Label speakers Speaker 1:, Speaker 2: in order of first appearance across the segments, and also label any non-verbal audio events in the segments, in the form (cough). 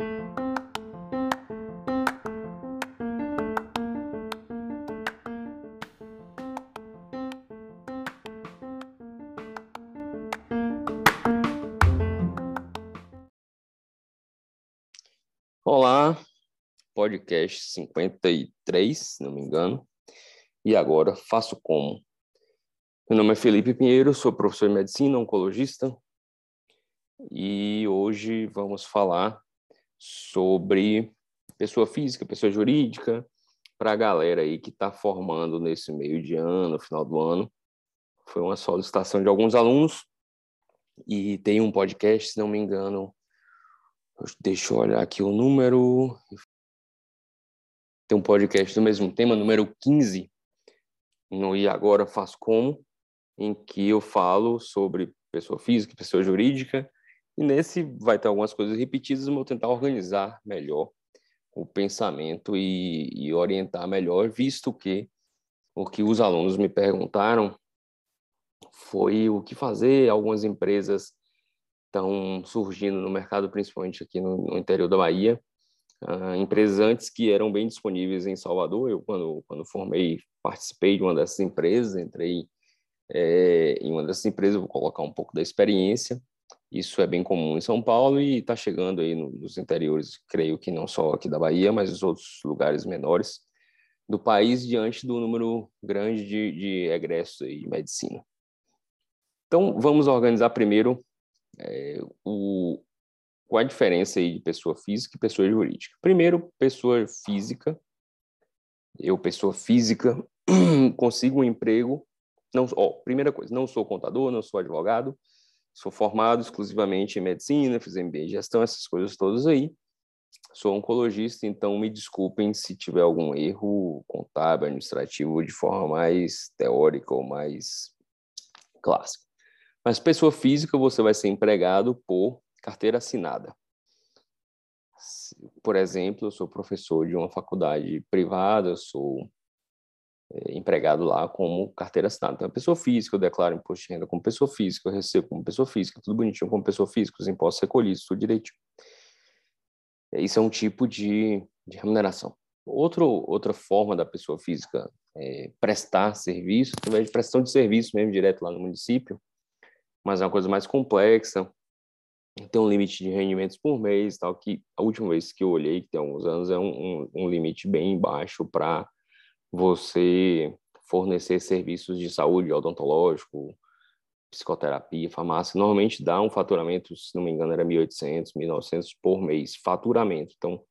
Speaker 1: Olá, podcast 53, se não me engano. E agora faço como? Meu nome é Felipe Pinheiro, sou professor de medicina, oncologista. E hoje vamos falar sobre pessoa física, pessoa jurídica, para a galera aí que está formando nesse meio de ano, final do ano. Foi uma solicitação de alguns alunos e tem um podcast, se não me engano, Deixa eu olhar aqui o número. Tem um podcast do mesmo tema, número 15, no E Agora Faço Como, em que eu falo sobre pessoa física, pessoa jurídica, e nesse vai ter algumas coisas repetidas, mas vou tentar organizar melhor o pensamento e, e orientar melhor, visto que o que os alunos me perguntaram foi o que fazer. Algumas empresas estão surgindo no mercado, principalmente aqui no, no interior da Bahia. Uh, empresas antes que eram bem disponíveis em Salvador. Eu, quando, quando formei, participei de uma dessas empresas, entrei é, em uma dessas empresas, vou colocar um pouco da experiência. Isso é bem comum em São Paulo e está chegando aí nos interiores, creio que não só aqui da Bahia, mas os outros lugares menores do país, diante do número grande de, de egressos aí de medicina. Então, vamos organizar primeiro é, o, qual a diferença aí de pessoa física e pessoa jurídica? Primeiro, pessoa física. Eu, pessoa física, (clears throat) consigo um emprego. Não, ó, primeira coisa, não sou contador, não sou advogado, sou formado exclusivamente em medicina, fiz MBA em gestão, essas coisas todas aí. Sou oncologista, então me desculpem se tiver algum erro contábil, administrativo, de forma mais teórica ou mais clássica. Mas pessoa física, você vai ser empregado por carteira assinada. Por exemplo, eu sou professor de uma faculdade privada, eu sou empregado lá como carteira assinada. Então, pessoa física, eu declaro imposto de renda como pessoa física, eu recebo como pessoa física, tudo bonitinho como pessoa física, os impostos recolhidos, tudo direitinho. Isso é um tipo de, de remuneração. Outro, outra forma da pessoa física é, prestar serviço, através de prestação de serviço mesmo, direto lá no município, mas é uma coisa mais complexa. Tem um limite de rendimentos por mês, tal, que a última vez que eu olhei, que tem alguns anos, é um, um, um limite bem baixo para você fornecer serviços de saúde odontológico, psicoterapia, farmácia. Normalmente dá um faturamento, se não me engano, era 1.800, 1.900 por mês, faturamento. Então,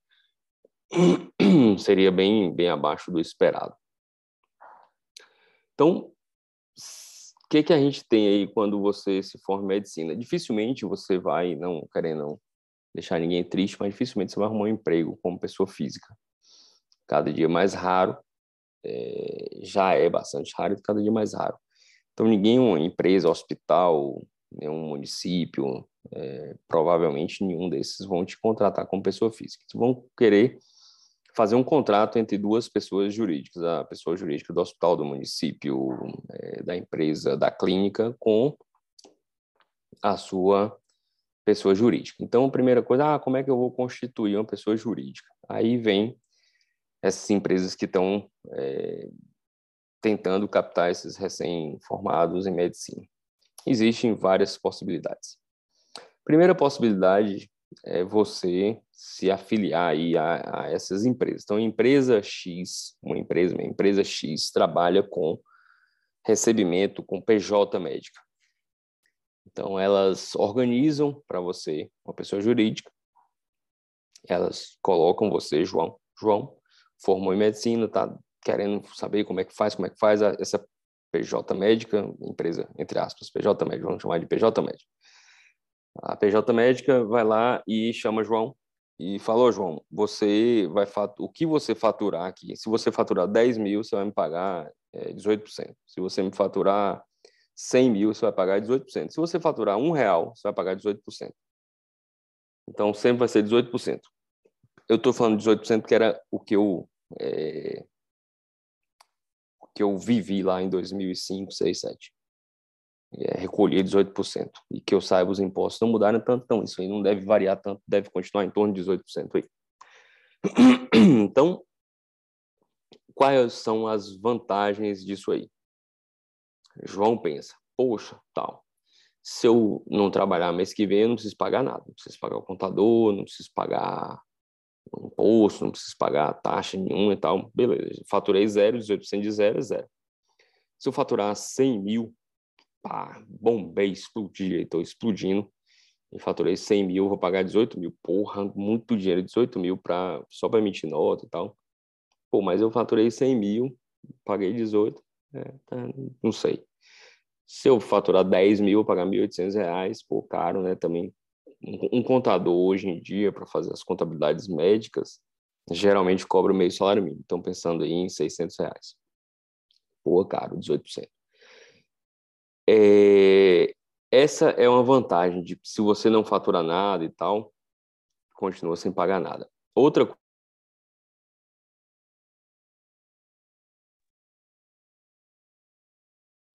Speaker 1: (clears throat) seria bem, bem abaixo do esperado. Então, o que, que a gente tem aí quando você se forma em medicina? Dificilmente você vai, não querendo não deixar ninguém triste, mas dificilmente você vai arrumar um emprego como pessoa física. Cada dia mais raro, é, já é bastante raro, e cada dia mais raro. Então, ninguém, uma empresa, hospital, nenhum município, é, provavelmente nenhum desses vão te contratar como pessoa física. Eles vão querer fazer um contrato entre duas pessoas jurídicas, a pessoa jurídica do hospital, do município, é, da empresa, da clínica, com a sua pessoa jurídica. Então, a primeira coisa, ah, como é que eu vou constituir uma pessoa jurídica? Aí vem essas empresas que estão é, tentando captar esses recém-formados em medicina. Existem várias possibilidades. Primeira possibilidade é você se afiliar aí a, a, essas empresas. Então, empresa X, uma empresa, uma empresa X trabalha com recebimento com PJ médica. Então, elas organizam para você, uma pessoa jurídica, elas colocam você, João, João, formou em medicina, está querendo saber como é que faz, como é que faz essa PJ médica, empresa, entre aspas, PJ médica, vamos chamar de PJ médica. A PJ médica vai lá e chama João e falou, João, você vai o que você faturar aqui? Se você faturar 10 mil, você vai me pagar é, 18%. Se você me faturar 100 mil, você vai pagar 18%. Se você faturar um real, você vai pagar 18%. Então, sempre vai ser 18%. Eu estou falando 18% porque era o que eu é, o que eu vivi lá em 2005, 6, 7. é, recolher 18%. E que eu saiba, os impostos não mudaram tanto, então isso aí não deve variar tanto, deve continuar em torno de 18% aí. (clears throat) Então, quais são as vantagens disso aí? João pensa, poxa, tal, se eu não trabalhar mês que vem, eu não preciso pagar nada, não preciso pagar o contador, não preciso pagar imposto, não preciso pagar taxa nenhuma e tal, beleza, faturei zero, 18% de zero é zero. Se eu faturar 100 mil, pá, bombei, explodi, estou explodindo, e faturei 100 mil, vou pagar 18 mil, porra, muito dinheiro, 18 mil pra, só para emitir nota e tal. Pô, mas eu faturei 100 mil, paguei 18, é, tá, não sei. Se eu faturar 10 mil, pagar 1.800 reais, pô, caro, né? Também um, contador hoje em dia para fazer as contabilidades médicas geralmente cobra meio salário mínimo. Então pensando aí em 600 reais. Pô, caro, 18%. É, essa é uma vantagem de se você não fatura nada e tal, continua sem pagar nada. Outra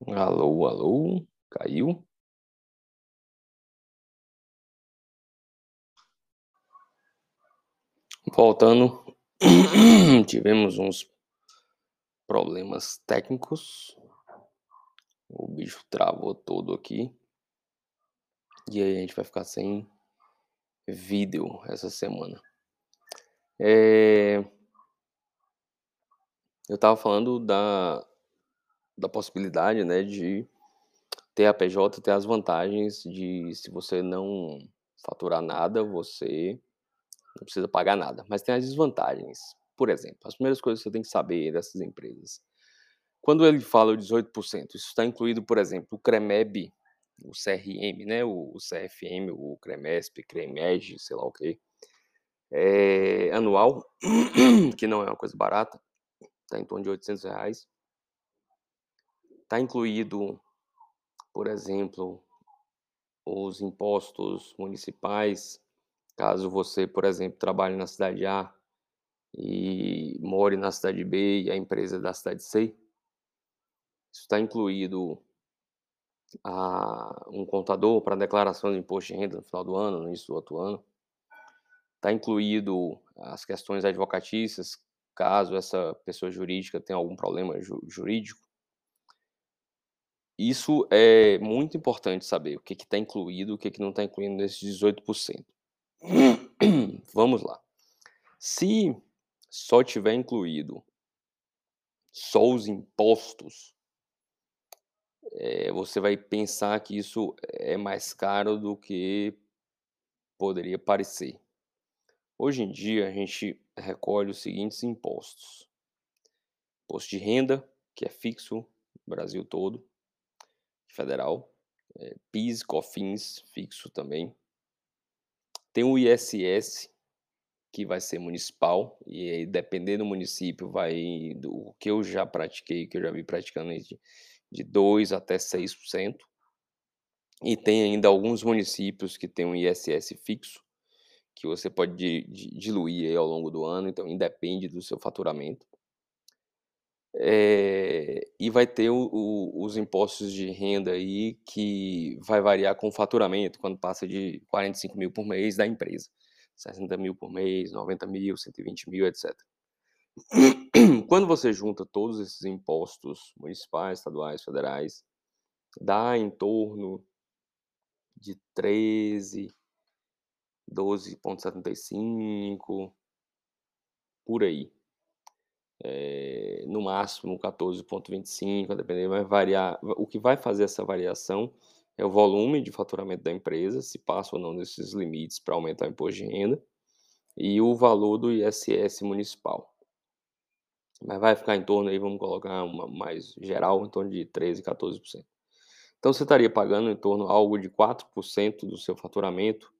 Speaker 1: Alô, alô, caiu? Voltando, (clears throat) tivemos uns problemas técnicos. O bicho travou todo aqui. E aí a gente vai ficar sem vídeo essa semana. É... Eu estava falando da da possibilidade, né, de ter a PJ, ter as vantagens de se você não faturar nada, você não precisa pagar nada. Mas tem as desvantagens. Por exemplo, as primeiras coisas que você tem que saber dessas empresas. Quando ele fala o 18%, isso está incluído, por exemplo, o CREMEB, o CRM, né, o CFM, o CREMESP, CREMEG, sei lá o que, é, anual, (clears throat) que não é uma coisa barata, está em torno de 800 reais. Está incluído, por exemplo, os impostos municipais, caso você, por exemplo, trabalhe na cidade A e more na cidade B e a empresa é da cidade C. Está incluído a, um contador para declaração de imposto de renda no final do ano, no início do outro ano. Está incluído as questões advocatícias, caso essa pessoa jurídica tenha algum problema jurídico. Isso é muito importante saber o que está incluído, o que, que não está incluído nesses 18%. (coughs) Vamos lá. Se só tiver incluído só os impostos, é, você vai pensar que isso é mais caro do que poderia parecer. Hoje em dia, a gente recolhe os seguintes impostos: imposto de renda, que é fixo no Brasil todo, federal, é, PIS, COFINS fixo também. Tem o ISS, que vai ser municipal, e aí, dependendo do município, vai do que eu já pratiquei, que eu já vi praticando de, de 2 até 6%. E tem ainda alguns municípios que tem um ISS fixo, que você pode diluir ao longo do ano, então independe do seu faturamento. É, e vai ter o, o, os impostos de renda aí que vai variar com o faturamento, quando passa de 45 mil por mês da empresa. 60 mil por mês, 90 mil, 120 mil, etc. (clears throat) Quando você junta todos esses impostos municipais, estaduais, federais, dá em torno de 13, 12,75, por aí é, no máximo 14,25, dependendo, vai variar. O que vai fazer essa variação é o volume de faturamento da empresa, se passa ou não desses limites para aumentar o imposto de renda, e o valor do ISS municipal. Mas vai ficar em torno aí, vamos colocar uma mais geral, em torno de 13, 14%. Então você estaria pagando em torno algo de 4% do seu faturamento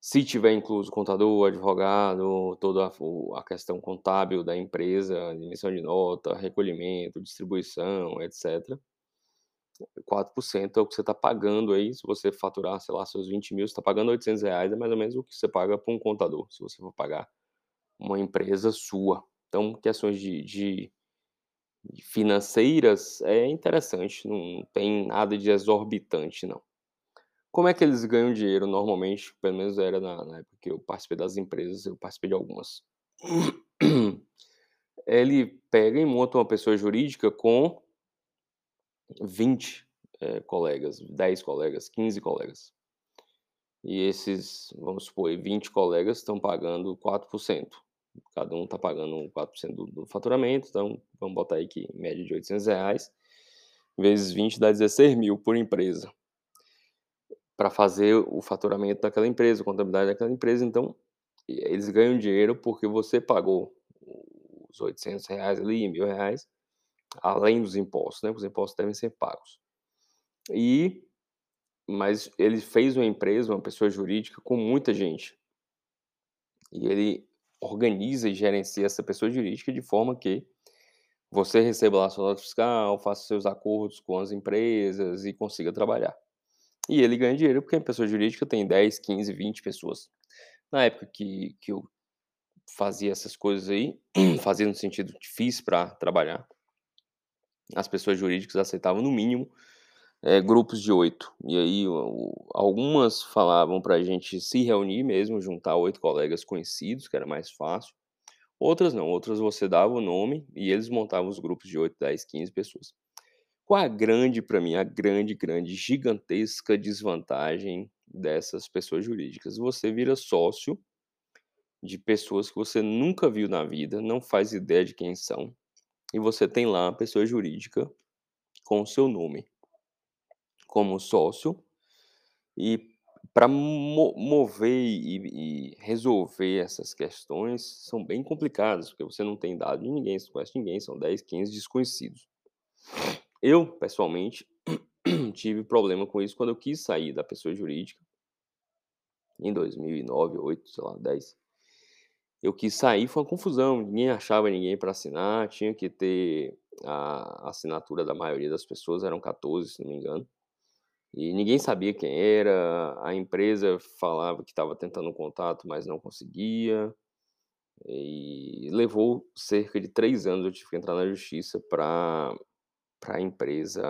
Speaker 1: se tiver incluso contador, advogado, toda a, questão contábil da empresa, emissão de nota, recolhimento, distribuição, etc. 4% é o que você está pagando aí, se você faturar, sei lá, seus 20 mil, você está pagando 800 reais, é mais ou menos o que você paga para um contador, se você for pagar uma empresa sua. Então, questões de, de financeiras é interessante, não tem nada de exorbitante, não. Como é que eles ganham dinheiro normalmente? Pelo menos era na, na época que eu participei das empresas, eu participei de algumas. (clears throat) Ele pega e monta uma pessoa jurídica com 20 é, colegas, 10 colegas, 15 colegas. E esses, vamos supor, 20 colegas estão pagando 4%. Cada um está pagando 4% do, do faturamento, então vamos botar aí que média de 800 reais, vezes 20 dá 16 mil por empresa. Para fazer o faturamento daquela empresa, a contabilidade daquela empresa, então eles ganham dinheiro porque você pagou os 800 reais ali, mil reais, além dos impostos, né? Os impostos devem ser pagos. E mas ele fez uma empresa, uma pessoa jurídica com muita gente. E ele organiza e gerencia essa pessoa jurídica de forma que você receba lá sua nota fiscal, faça seus acordos com as empresas e consiga trabalhar. E ele ganha dinheiro porque a pessoa jurídica tem 10, 15, 20 pessoas. Na época que, que eu fazia essas coisas aí, (clears throat) fazia no sentido difícil para trabalhar, as pessoas jurídicas aceitavam no mínimo é, grupos de oito. E aí algumas falavam para a gente se reunir mesmo, juntar oito colegas conhecidos, que era mais fácil. Outras não, outras você dava o nome e eles montavam os grupos de 8, 10, 15 pessoas. Qual a grande, para mim, a grande, grande, gigantesca desvantagem dessas pessoas jurídicas? Você vira sócio de pessoas que você nunca viu na vida, não faz ideia de quem são, e você tem lá a pessoa jurídica com o seu nome como sócio e para mo mover e, e, resolver essas questões são bem complicadas, porque você não tem dado de ninguém, você não conhece ninguém, são 10, 15 desconhecidos. Eu, pessoalmente, (clears throat) tive problema com isso quando eu quis sair da pessoa jurídica, em 2009, 8, sei lá, 10. Eu quis sair, foi uma confusão, ninguém achava ninguém para assinar, tinha que ter a assinatura da maioria das pessoas, eram 14, se não me engano. E ninguém sabia quem era, a empresa falava que estava tentando um contato, mas não conseguia. E levou cerca de três anos, eu tive que entrar na justiça para a empresa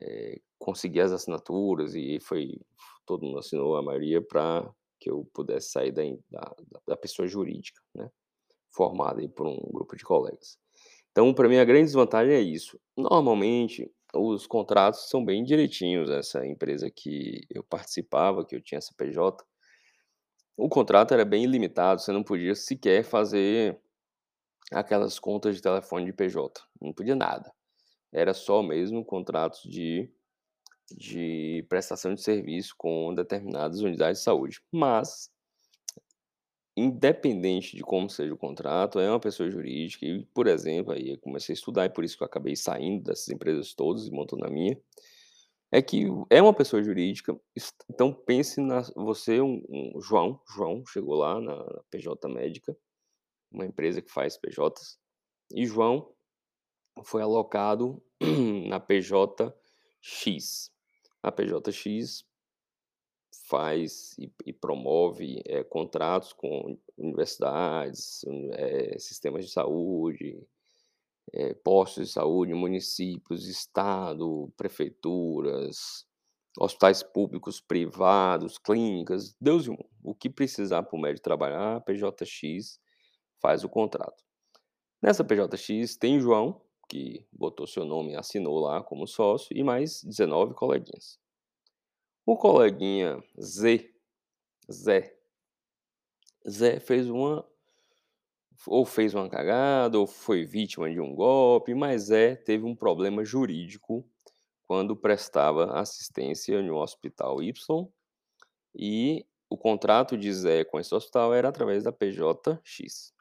Speaker 1: é, conseguir as assinaturas e foi todo mundo assinou a maioria para que eu pudesse sair da, da, da pessoa jurídica, né, formada por um grupo de colegas. Então, para mim, a grande desvantagem é isso. Normalmente, os contratos são bem direitinhos. Essa empresa que eu participava, que eu tinha CPJ, o contrato era bem limitado, você não podia sequer fazer aquelas contas de telefone de PJ, não podia nada. Era só mesmo contratos de, de prestação de serviço com determinadas unidades de saúde. Mas independente de como seja o contrato, é uma pessoa jurídica e, por exemplo, aí eu comecei a estudar e por isso que eu acabei saindo dessas empresas todas e montando a minha, é que é uma pessoa jurídica, então pense na você um, um João, João chegou lá na, na PJ Médica, uma empresa que faz PJs, e João foi alocado (clears throat) na PJX. A PJX faz e, e promove é, contratos com universidades, é, sistemas de saúde, é, postos de saúde, municípios, estado, prefeituras, hospitais públicos, privados, clínicas, Deus e mundo. O que precisar para o médico trabalhar, a PJX faz o contrato. Nessa PJX tem João, que botou seu nome e assinou lá como sócio, e mais 19 coleguinhas. O coleguinha Z, Zé, Zé fez uma ou fez uma cagada ou foi vítima de um golpe, mas Zé teve um problema jurídico quando prestava assistência um hospital Y e o contrato de Zé com esse hospital era através da PJX.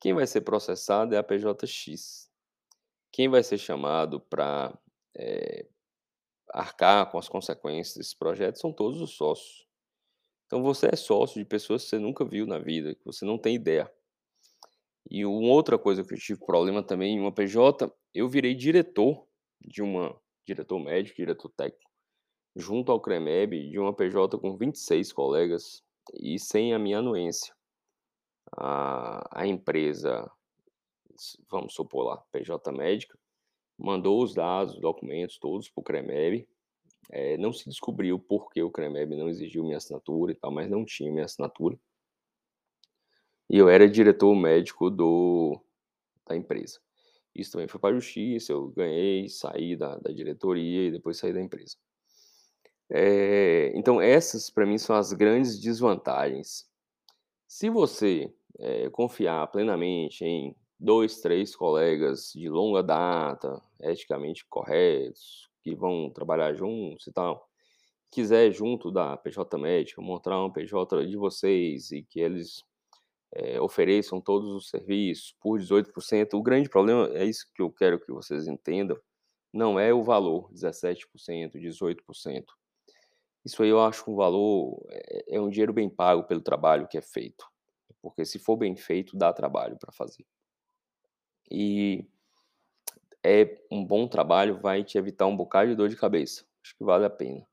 Speaker 1: Quem vai ser processado é a PJX. Quem vai ser chamado para é, arcar com as consequências desse projeto são todos os sócios. Então você é sócio de pessoas que você nunca viu na vida, que você não tem ideia. E uma outra coisa que eu tive problema também em uma PJ, eu virei diretor de uma diretor médico, diretor técnico, junto ao CREMEB, de uma PJ com 26 colegas e sem a minha anuência. A, a empresa vamos supor lá, PJ Médica, mandou os dados, os documentos todos para o CREMEB, é, não se descobriu por que o CREMEB não exigiu minha assinatura e tal, mas não tinha minha assinatura. E eu era diretor médico do, da empresa. Isso também foi para a justiça, eu ganhei, saí da, da diretoria e depois saí da empresa. É, então, essas para mim são as grandes desvantagens. Se você é, confiar plenamente em dois, três colegas de longa data, eticamente corretos, que vão trabalhar juntos e tal, quiser junto da PJ Médica montar um PJ de vocês e que eles é, ofereçam todos os serviços por 18%, o grande problema, é isso que eu quero que vocês entendam, não é o valor, 17%, 18%. Isso aí eu acho um valor, é, é um dinheiro bem pago pelo trabalho que é feito. Porque se for bem feito, dá trabalho para fazer. E é um bom trabalho, vai te evitar um bocado de dor de cabeça. Acho que vale a pena.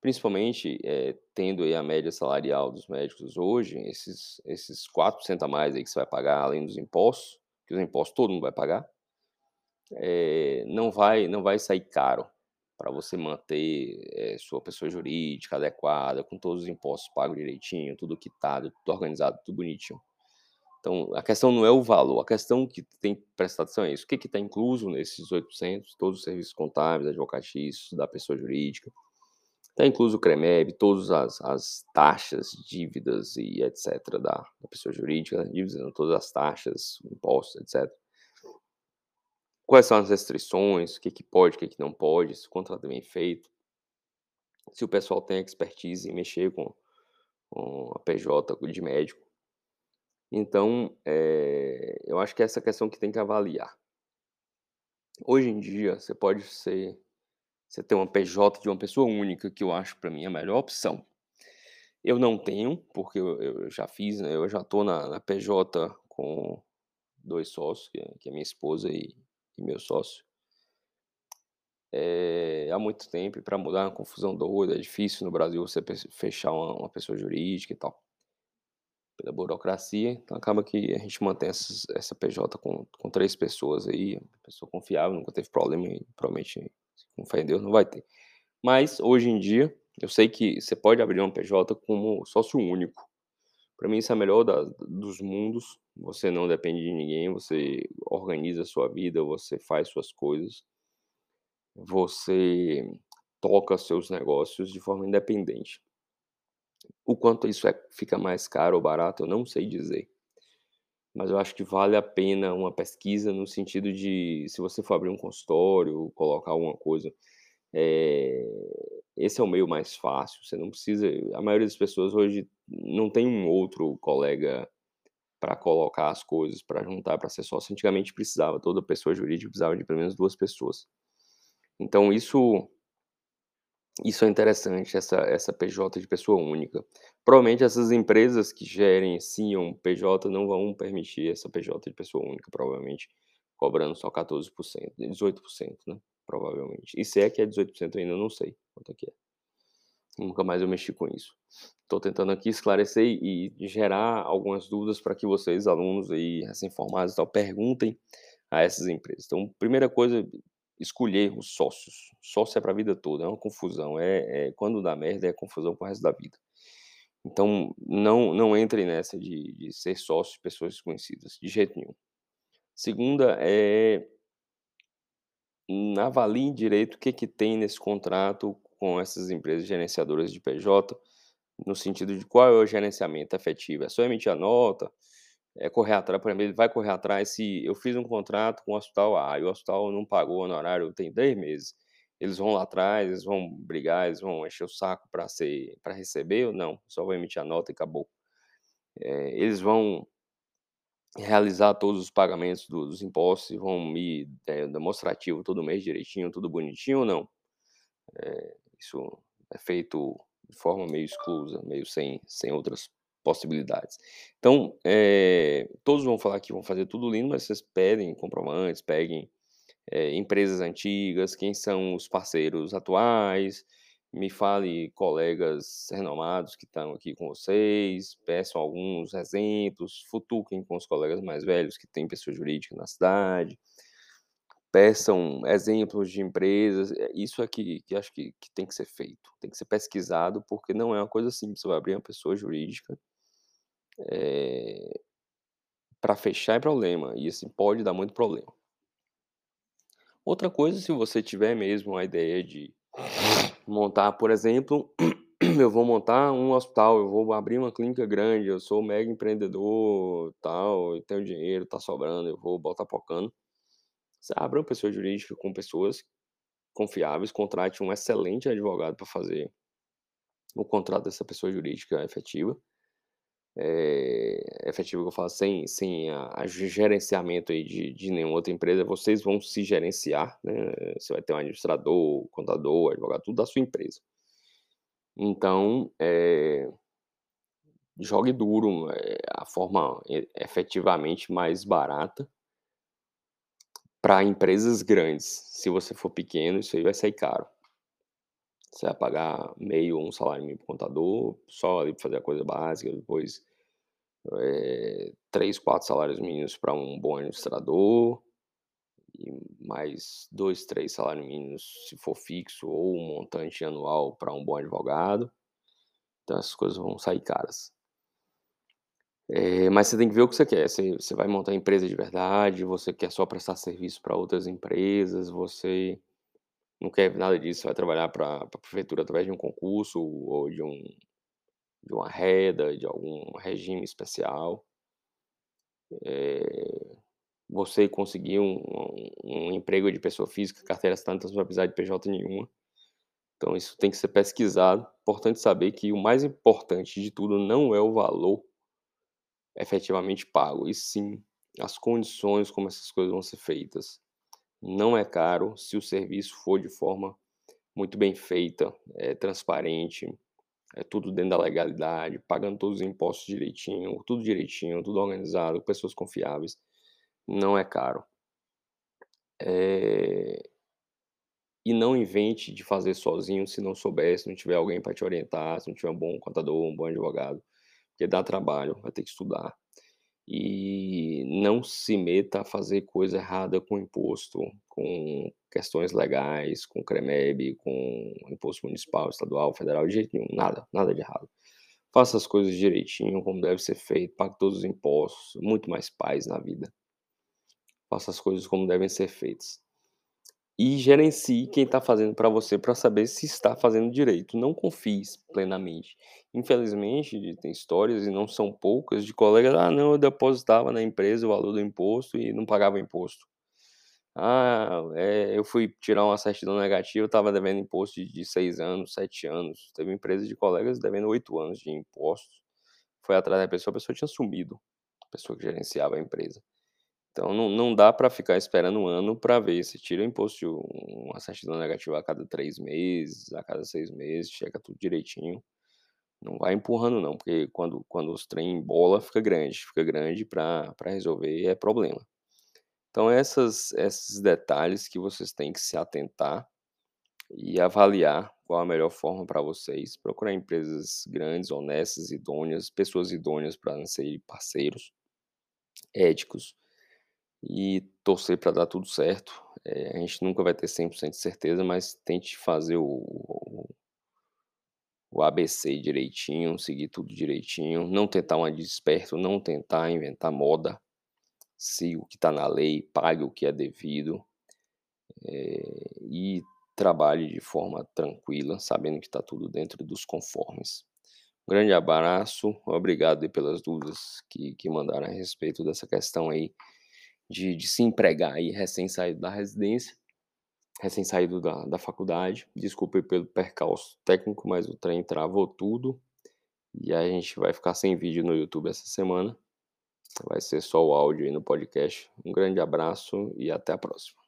Speaker 1: Principalmente é, tendo aí a média salarial dos médicos hoje, esses, esses 4% a mais aí que você vai pagar, além dos impostos, que os impostos todo mundo vai pagar, é, não, vai, não vai sair caro para você manter é, sua pessoa jurídica adequada, com todos os impostos pagos direitinho, tudo quitado, tudo organizado, tudo bonitinho. Então, a questão não é o valor, a questão que tem atenção é isso. O que está incluso nesses 800? Todos os serviços contábeis, advocatícios, da pessoa jurídica. Está incluso o CREMEB, todas as, as, taxas, dívidas e etc. da, da pessoa jurídica, dívidas, todas as taxas, impostos, etc quais são as restrições, o que, que pode, o que, que não pode, se o contrato é bem feito, se o pessoal tem expertise em mexer com, com a PJ de médico. Então, é, eu acho que é essa questão que tem que avaliar. Hoje em dia, você pode ser, você ter uma PJ de uma pessoa única, que eu acho para mim a melhor opção. Eu não tenho, porque eu, eu já fiz, né, eu já estou na, na, PJ com dois sócios, que é, que é minha esposa e, e meu sócio. É, há muito tempo, para mudar é uma confusão doida, é difícil no Brasil você fechar uma, uma, pessoa jurídica e tal. Pela burocracia, então acaba que a gente mantém essa PJ com, com três pessoas aí, pessoa confiável, nunca teve problema e provavelmente, com fé em Deus, não vai ter. Mas, hoje em dia, eu sei que você pode abrir uma PJ como sócio único. Para mim, isso é a melhor da, dos mundos. Você não depende de ninguém, você organiza a sua vida, você faz suas coisas, você toca seus negócios de forma independente. O quanto isso é, fica mais caro ou barato, eu não sei dizer. Mas eu acho que vale a pena uma pesquisa no sentido de, se você for abrir um consultório, colocar alguma coisa, é, esse é o meio mais fácil. Você não precisa. A maioria das pessoas hoje não tem um outro colega para colocar as coisas, para juntar, para ser sócio. Antigamente precisava, toda pessoa jurídica precisava de pelo menos duas pessoas. Então isso isso é interessante, essa, essa PJ de pessoa única. Provavelmente essas empresas que gerenciam PJ não vão permitir essa PJ de pessoa única, provavelmente cobrando só 14%, 18%, né? Provavelmente. E se é que é 18% ainda não sei quanto é que é. Nunca mais eu mexi com isso. Estou tentando aqui esclarecer e gerar algumas dúvidas para que vocês, alunos aí, recém-formados e tal, perguntem a essas empresas. Então, primeira coisa, escolher os sócios. Sócio é para a vida toda, é uma confusão. É, é, quando dá merda, é confusão para o resto da vida. Então, não, não entrem nessa de, de ser sócio de pessoas desconhecidas, de jeito nenhum. Segunda é avaliem direito o que, que tem nesse contrato com essas empresas gerenciadoras de PJ, no sentido de qual é o gerenciamento efetivo. É só emitir a nota, é correr atrás, por exemplo, ele vai correr atrás se eu fiz um contrato com o hospital A e o hospital não pagou o honorário tem 10 meses. Eles vão lá atrás, eles vão brigar, eles vão encher o saco para ser para receber ou não? Só vou emitir a nota e acabou. É, eles vão realizar todos os pagamentos do, dos impostos e vão me é, demonstrativo todo mês direitinho, tudo bonitinho ou não? É, isso é feito de forma meio exclusa, meio sem, sem outras possibilidades. Então, é, todos vão falar que vão fazer tudo lindo, mas vocês pedem comprovantes, peguem é, empresas antigas, quem são os parceiros atuais, me fale colegas renomados que estão aqui com vocês, peçam alguns exemplos, futuquem com os colegas mais velhos que têm pessoa jurídica na cidade, peçam exemplos de empresas, é, isso é que, que acho que, que tem que ser feito, tem que ser pesquisado, porque não é uma coisa simples, você vai abrir uma pessoa jurídica, é, eh, para fechar é problema, e assim, pode dar muito problema. Outra coisa, se você tiver mesmo a ideia de montar, por exemplo, (clears throat) eu vou montar um hospital, eu vou abrir uma clínica grande, eu sou mega empreendedor, tal, eu tenho dinheiro, tá sobrando, eu vou botar pocando. Você abre uma pessoa jurídica com pessoas confiáveis, contrate um excelente advogado para fazer o contrato dessa pessoa jurídica efetiva é, efetivo que eu falo, sem, sem a, a gerenciamento aí de, de nenhuma outra empresa, vocês vão se gerenciar, né? Você vai ter um administrador, contador, advogado, tudo da sua empresa. Então, é, jogue duro, é, a forma efetivamente mais barata para empresas grandes. Se você for pequeno, isso aí vai sair caro. Você vai pagar meio um salário mínimo para contador, só ali para fazer a coisa básica, depois é, três, quatro salários mínimos para um bom administrador, e mais dois, três salários mínimos se for fixo, ou um montante anual para um bom advogado. Então essas coisas vão sair caras. É, mas você tem que ver o que você quer. Você, você vai montar empresa de verdade, você quer só prestar serviço para outras empresas, você não quer nada disso, você vai trabalhar para a prefeitura através de um concurso ou de um de uma reda, de algum regime especial. É, você conseguir um, um, um, emprego de pessoa física, carteiras tantas, não vai precisar de PJ nenhuma. Então isso tem que ser pesquisado. Importante saber que o mais importante de tudo não é o valor efetivamente pago, e sim as condições como essas coisas vão ser feitas. Não é caro se o serviço for de forma muito bem feita, é, transparente, é tudo dentro da legalidade, pagando todos os impostos direitinho, tudo direitinho, tudo organizado, pessoas confiáveis. Não é caro. É... E não invente de fazer sozinho se não souber, se não tiver alguém para te orientar, se não tiver um bom contador, um bom advogado, porque dá trabalho, vai ter que estudar e não se meta a fazer coisa errada com imposto, com questões legais, com CREMEB, com imposto municipal, estadual, federal, de jeito nenhum, nada, nada de errado. Faça as coisas direitinho, como deve ser feito, pague todos os impostos, muito mais paz na vida. Faça as coisas como devem ser feitas e gerencie quem está fazendo para você para saber se está fazendo direito. Não confie plenamente. Infelizmente, tem histórias, e não são poucas, de colegas, ah, não, eu depositava na empresa o valor do imposto e não pagava imposto. Ah, é, eu fui tirar uma certidão negativa, estava devendo imposto de, seis anos, sete anos. Teve empresa de colegas devendo oito anos de impostos. Foi atrás da pessoa, a pessoa tinha sumido, a pessoa que gerenciava a empresa. Então não, não dá para ficar esperando um ano para ver se tira o imposto de uma certidão negativa a cada três meses, a cada seis meses, checa tudo direitinho. Não vai empurrando não, porque quando, quando os trem bola fica grande, fica grande para resolver é problema. Então essas, esses detalhes que vocês têm que se atentar e avaliar qual a melhor forma para vocês. Procurar empresas grandes, honestas, idôneas, pessoas idôneas para serem parceiros, éticos e torcer para dar tudo certo. É, a gente nunca vai ter 100% de certeza, mas tente fazer o, o, o, ABC direitinho, seguir tudo direitinho, não tentar uma desperto, não tentar inventar moda, siga o que está na lei, pague o que é devido é, e trabalhe de forma tranquila, sabendo que está tudo dentro dos conformes. Um grande abraço, obrigado pelas dúvidas que, que mandaram a respeito dessa questão aí de, de se empregar aí recém-saído da residência, recém-saído da, da faculdade. Desculpe pelo percalço técnico, mas o trem travou tudo. E a gente vai ficar sem vídeo no YouTube essa semana. Vai ser só o áudio aí no podcast. Um grande abraço e até a próxima.